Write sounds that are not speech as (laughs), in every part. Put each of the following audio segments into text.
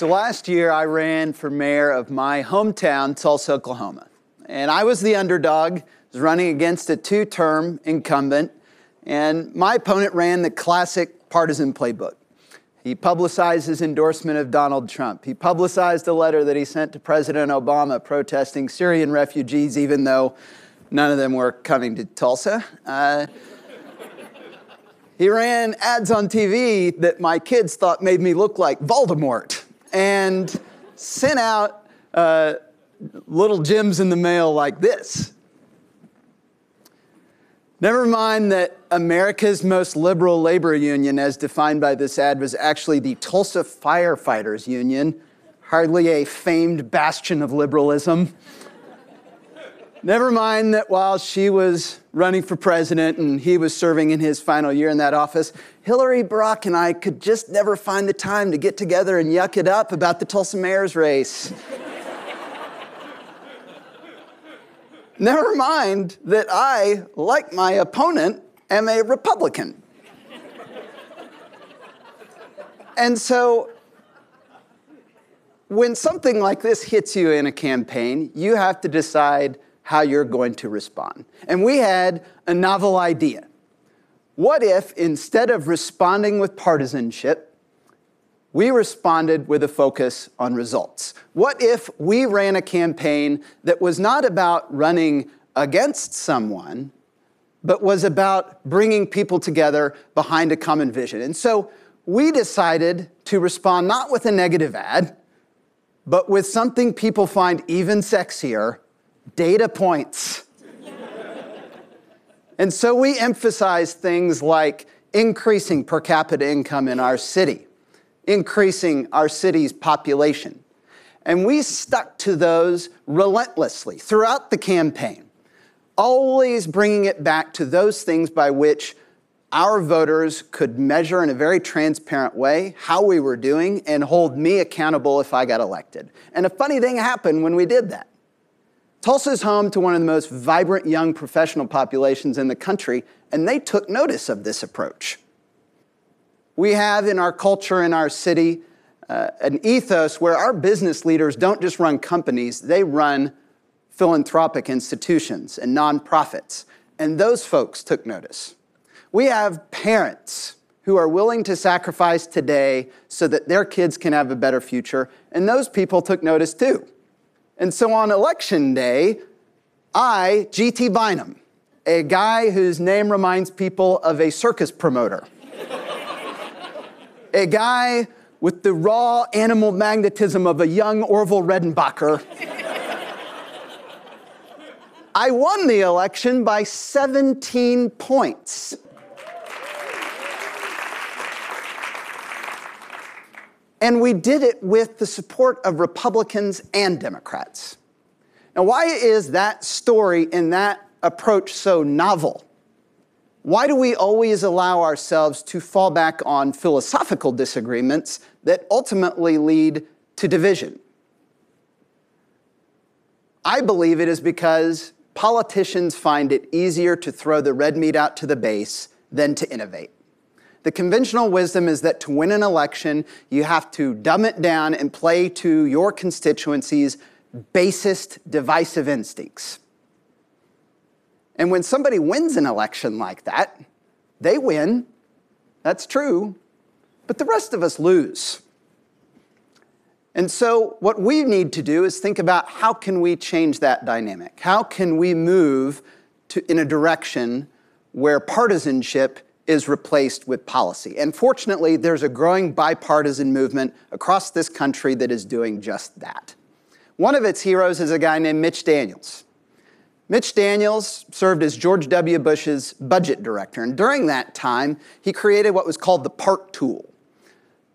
So last year, I ran for mayor of my hometown, Tulsa, Oklahoma. And I was the underdog, I was running against a two term incumbent. And my opponent ran the classic partisan playbook. He publicized his endorsement of Donald Trump. He publicized a letter that he sent to President Obama protesting Syrian refugees, even though none of them were coming to Tulsa. Uh, he ran ads on TV that my kids thought made me look like Voldemort and sent out uh, little gems in the mail like this. Never mind that America's most liberal labor union, as defined by this ad, was actually the Tulsa Firefighters Union, hardly a famed bastion of liberalism. Never mind that while she was running for president and he was serving in his final year in that office, Hillary Barack and I could just never find the time to get together and yuck it up about the Tulsa mayor's race. (laughs) never mind that I, like my opponent, am a Republican. and so when something like this hits you in a campaign, you have to decide how you're going to respond. And we had a novel idea. What if instead of responding with partisanship, we responded with a focus on results? What if we ran a campaign that was not about running against someone, but was about bringing people together behind a common vision? And so we decided to respond not with a negative ad, but with something people find even sexier data points. and so we emphasize things like increasing per capita income in our city, increasing our city's population. And we stuck to those relentlessly throughout the campaign, always bringing it back to those things by which our voters could measure in a very transparent way how we were doing and hold me accountable if I got elected. And a funny thing happened when we did that. Tulsa is home to one of the most vibrant young professional populations in the country, and they took notice of this approach. We have in our culture, in our city, uh, an ethos where our business leaders don't just run companies, they run philanthropic institutions and nonprofits. And those folks took notice. We have parents who are willing to sacrifice today so that their kids can have a better future, and those people took notice too. And so on election day, I, G.T. Bynum, a guy whose name reminds people of a circus promoter, a guy with the raw animal magnetism of a young Orville Redenbacher, I won the election by 17 points. And we did it with the support of Republicans and Democrats. Now, why is that story and that approach so novel? Why do we always allow ourselves to fall back on philosophical disagreements that ultimately lead to division? I believe it is because politicians find it easier to throw the red meat out to the base than to innovate. The conventional wisdom is that to win an election, you have to dumb it down and play to your constituency's basest divisive instincts. And when somebody wins an election like that, they win. That's true. But the rest of us lose. And so what we need to do is think about how can we change that dynamic? How can we move to, in a direction where partisanship is replaced with policy. And fortunately, there's a growing bipartisan movement across this country that is doing just that. One of its heroes is a guy named Mitch Daniels. Mitch Daniels served as George W. Bush's budget director, and during that time, he created what was called the PART tool.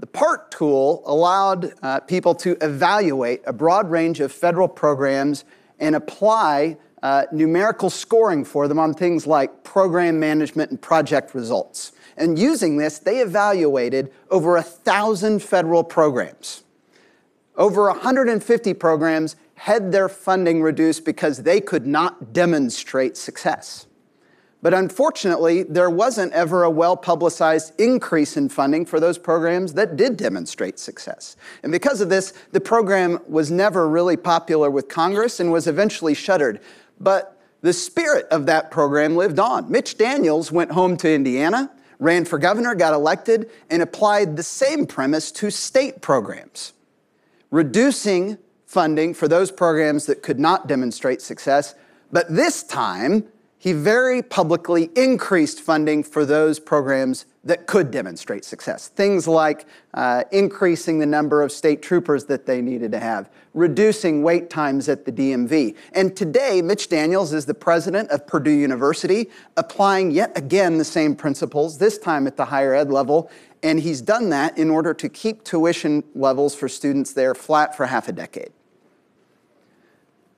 The PART tool allowed uh, people to evaluate a broad range of federal programs and apply uh, numerical scoring for them on things like program management and project results. And using this, they evaluated over a thousand federal programs. Over 150 programs had their funding reduced because they could not demonstrate success. But unfortunately, there wasn't ever a well publicized increase in funding for those programs that did demonstrate success. And because of this, the program was never really popular with Congress and was eventually shuttered. But the spirit of that program lived on. Mitch Daniels went home to Indiana, ran for governor, got elected, and applied the same premise to state programs, reducing funding for those programs that could not demonstrate success. But this time, he very publicly increased funding for those programs that could demonstrate success. Things like uh, increasing the number of state troopers that they needed to have, reducing wait times at the DMV. And today, Mitch Daniels is the president of Purdue University, applying yet again the same principles, this time at the higher ed level. And he's done that in order to keep tuition levels for students there flat for half a decade.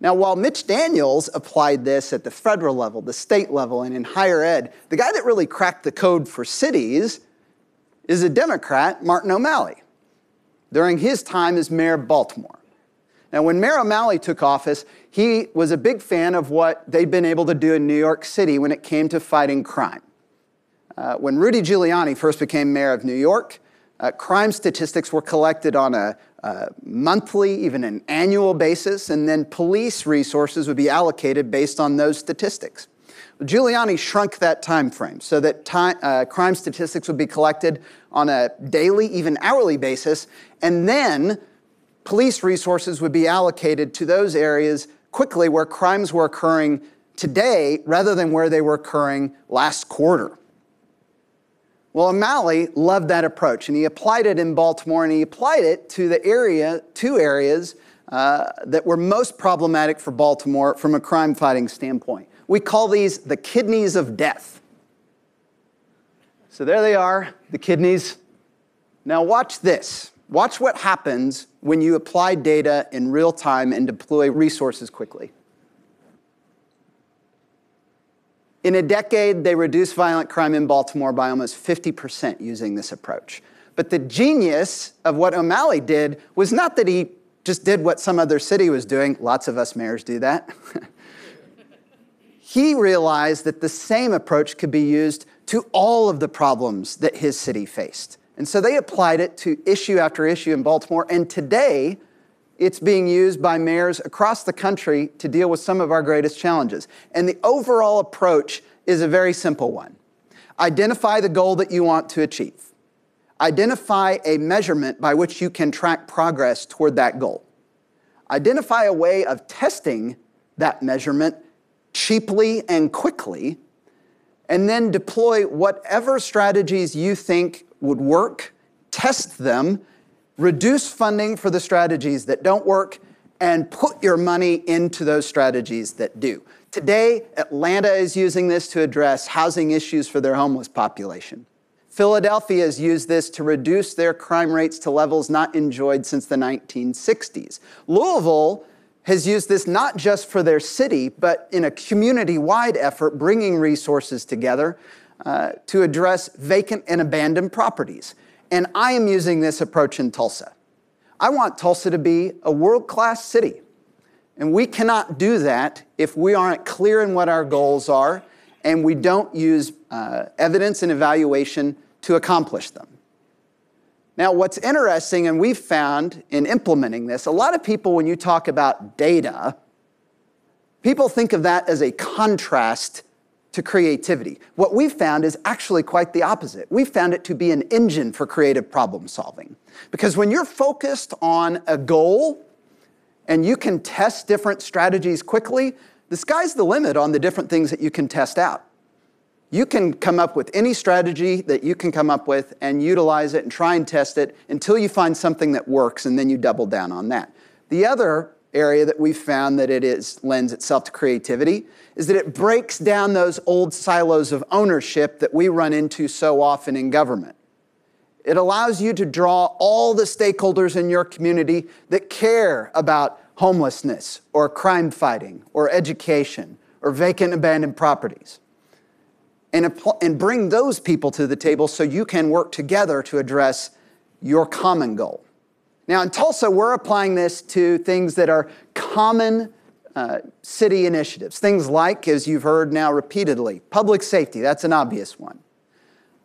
Now, while Mitch Daniels applied this at the federal level, the state level, and in higher ed, the guy that really cracked the code for cities is a Democrat, Martin O'Malley, during his time as mayor of Baltimore. Now, when Mayor O'Malley took office, he was a big fan of what they'd been able to do in New York City when it came to fighting crime. Uh, when Rudy Giuliani first became mayor of New York, uh, crime statistics were collected on a, a, monthly, even an annual basis, and then police resources would be allocated based on those statistics. Giuliani shrunk that time frame so that time, uh, crime statistics would be collected on a daily, even hourly basis, and then police resources would be allocated to those areas quickly where crimes were occurring today rather than where they were occurring last quarter. Well, O'Malley loved that approach, and he applied it in Baltimore, and he applied it to the area, two areas uh, that were most problematic for Baltimore from a crime fighting standpoint. We call these the kidneys of death. So there they are, the kidneys. Now, watch this. Watch what happens when you apply data in real time and deploy resources quickly. In a decade, they reduced violent crime in Baltimore by almost 50% using this approach. But the genius of what O'Malley did was not that he just did what some other city was doing, lots of us mayors do that. (laughs) he realized that the same approach could be used to all of the problems that his city faced. And so they applied it to issue after issue in Baltimore. And today, it's being used by mayors across the country to deal with some of our greatest challenges. And the overall approach is a very simple one. Identify the goal that you want to achieve, identify a measurement by which you can track progress toward that goal, identify a way of testing that measurement cheaply and quickly, and then deploy whatever strategies you think would work, test them reduce funding for the strategies that don't work, and put your money into those strategies that do. Today, Atlanta is using this to address housing issues for their homeless population. Philadelphia has used this to reduce their crime rates to levels not enjoyed since the 1960s. Louisville has used this not just for their city, but in a community wide effort, bringing resources together uh, to address vacant and abandoned properties. And I am using this approach in Tulsa. I want Tulsa to be a world class city. And we cannot do that if we aren't clear in what our goals are and we don't use uh, evidence and evaluation to accomplish them. Now, what's interesting, and we've found in implementing this, a lot of people, when you talk about data, people think of that as a contrast to creativity. What we've found is actually quite the opposite. We've found it to be an engine for creative problem solving. Because when you're focused on a goal and you can test different strategies quickly, the sky's the limit on the different things that you can test out. You can come up with any strategy that you can come up with and utilize it and try and test it until you find something that works and then you double down on that. The other area that we've found that it is lends itself to creativity is that it breaks down those old silos of ownership that we run into so often in government. It allows you to draw all the stakeholders in your community that care about homelessness or crime fighting or education or vacant abandoned properties and, and bring those people to the table so you can work together to address your common goal. Now, in Tulsa, we're applying this to things that are common uh, city initiatives. Things like, as you've heard now repeatedly, public safety, that's an obvious one.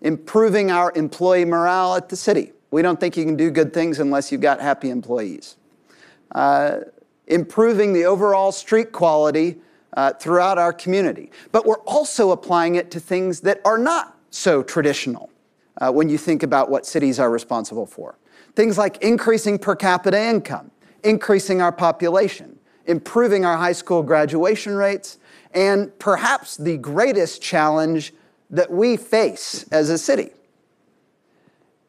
Improving our employee morale at the city. We don't think you can do good things unless you've got happy employees. Uh, improving the overall street quality uh, throughout our community. But we're also applying it to things that are not so traditional uh, when you think about what cities are responsible for. Things like increasing per capita income, increasing our population, improving our high school graduation rates, and perhaps the greatest challenge that we face as a city.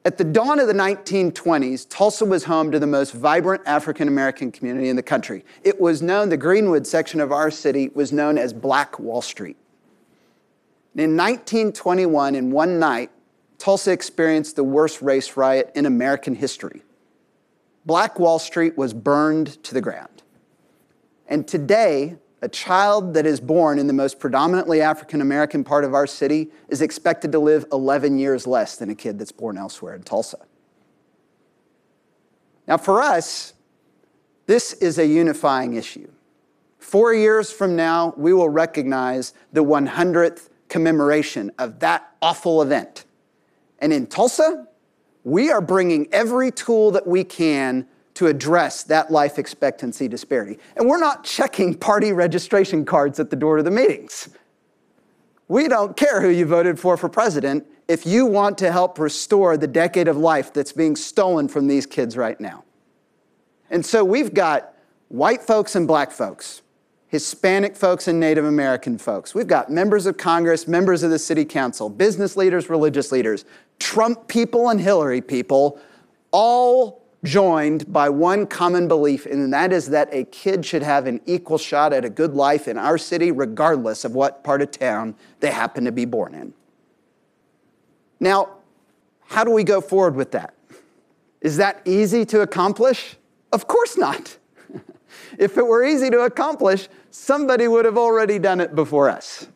At the dawn of the 1920s, Tulsa was home to the most vibrant African American community in the country. It was known, the Greenwood section of our city was known as Black Wall Street. In 1921, in one night, Tulsa experienced the worst race riot in American history. Black Wall Street was burned to the ground. And today, a child that is born in the most predominantly African American part of our city is expected to live 11 years less than a kid that's born elsewhere in Tulsa. Now, for us, this is a unifying issue. Four years from now, we will recognize the 100th commemoration of that awful event. And in Tulsa, we are bringing every tool that we can to address that life expectancy disparity. And we're not checking party registration cards at the door to the meetings. We don't care who you voted for for president if you want to help restore the decade of life that's being stolen from these kids right now. And so we've got white folks and black folks, Hispanic folks and Native American folks. We've got members of Congress, members of the city council, business leaders, religious leaders, Trump people and Hillary people, all joined by one common belief, and that is that a kid should have an equal shot at a good life in our city, regardless of what part of town they happen to be born in. Now, how do we go forward with that? Is that easy to accomplish? Of course not. If it were easy to accomplish, somebody would have already done it before us.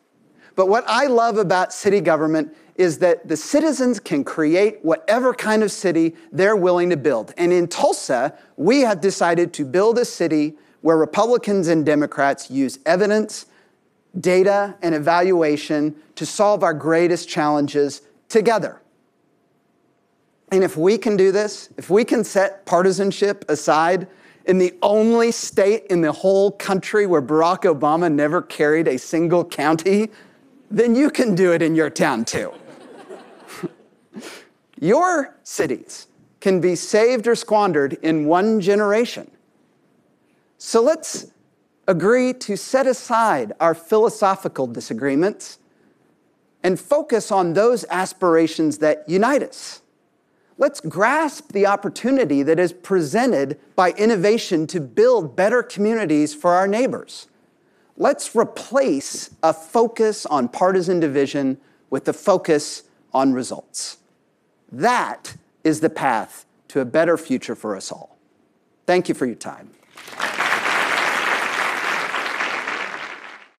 But what I love about city government is that the citizens can create whatever kind of city they're willing to build. And in Tulsa, we have decided to build a city where Republicans and Democrats use evidence, data, and evaluation to solve our greatest challenges together. And if we can do this, if we can set partisanship aside in the only state in the whole country where Barack Obama never carried a single county, then you can do it in your town too. (laughs) Your cities can be saved or squandered in one generation. So let's agree to set aside our philosophical disagreements and focus on those aspirations that unite us. Let's grasp the opportunity that is presented by innovation to build better communities for our neighbors. Let's replace a focus on partisan division with a focus on results. That is the path to a better future for us all. Thank you for your time.